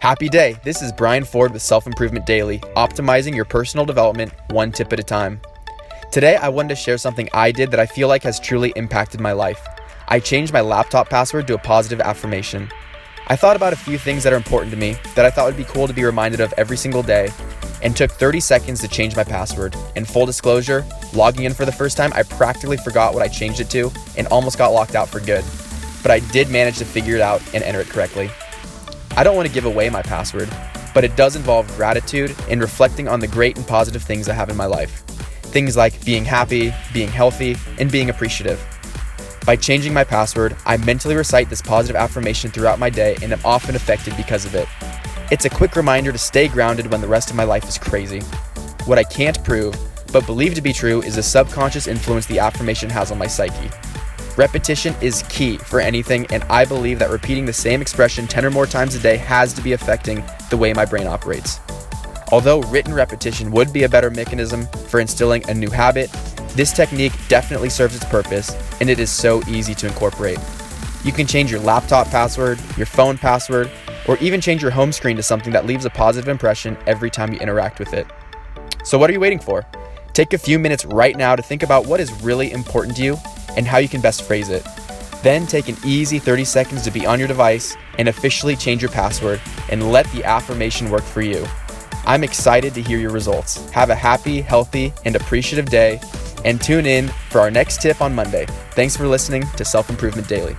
Happy day. This is Brian Ford with Self Improvement Daily, optimizing your personal development one tip at a time. Today, I wanted to share something I did that I feel like has truly impacted my life. I changed my laptop password to a positive affirmation. I thought about a few things that are important to me that I thought would be cool to be reminded of every single day and took 30 seconds to change my password. In full disclosure, logging in for the first time, I practically forgot what I changed it to and almost got locked out for good. But I did manage to figure it out and enter it correctly. I don't want to give away my password, but it does involve gratitude and reflecting on the great and positive things I have in my life. Things like being happy, being healthy, and being appreciative. By changing my password, I mentally recite this positive affirmation throughout my day and am often affected because of it. It's a quick reminder to stay grounded when the rest of my life is crazy. What I can't prove, but believe to be true, is the subconscious influence the affirmation has on my psyche. Repetition is key for anything, and I believe that repeating the same expression 10 or more times a day has to be affecting the way my brain operates. Although written repetition would be a better mechanism for instilling a new habit, this technique definitely serves its purpose, and it is so easy to incorporate. You can change your laptop password, your phone password, or even change your home screen to something that leaves a positive impression every time you interact with it. So, what are you waiting for? Take a few minutes right now to think about what is really important to you and how you can best phrase it. Then take an easy 30 seconds to be on your device and officially change your password and let the affirmation work for you. I'm excited to hear your results. Have a happy, healthy, and appreciative day, and tune in for our next tip on Monday. Thanks for listening to Self Improvement Daily.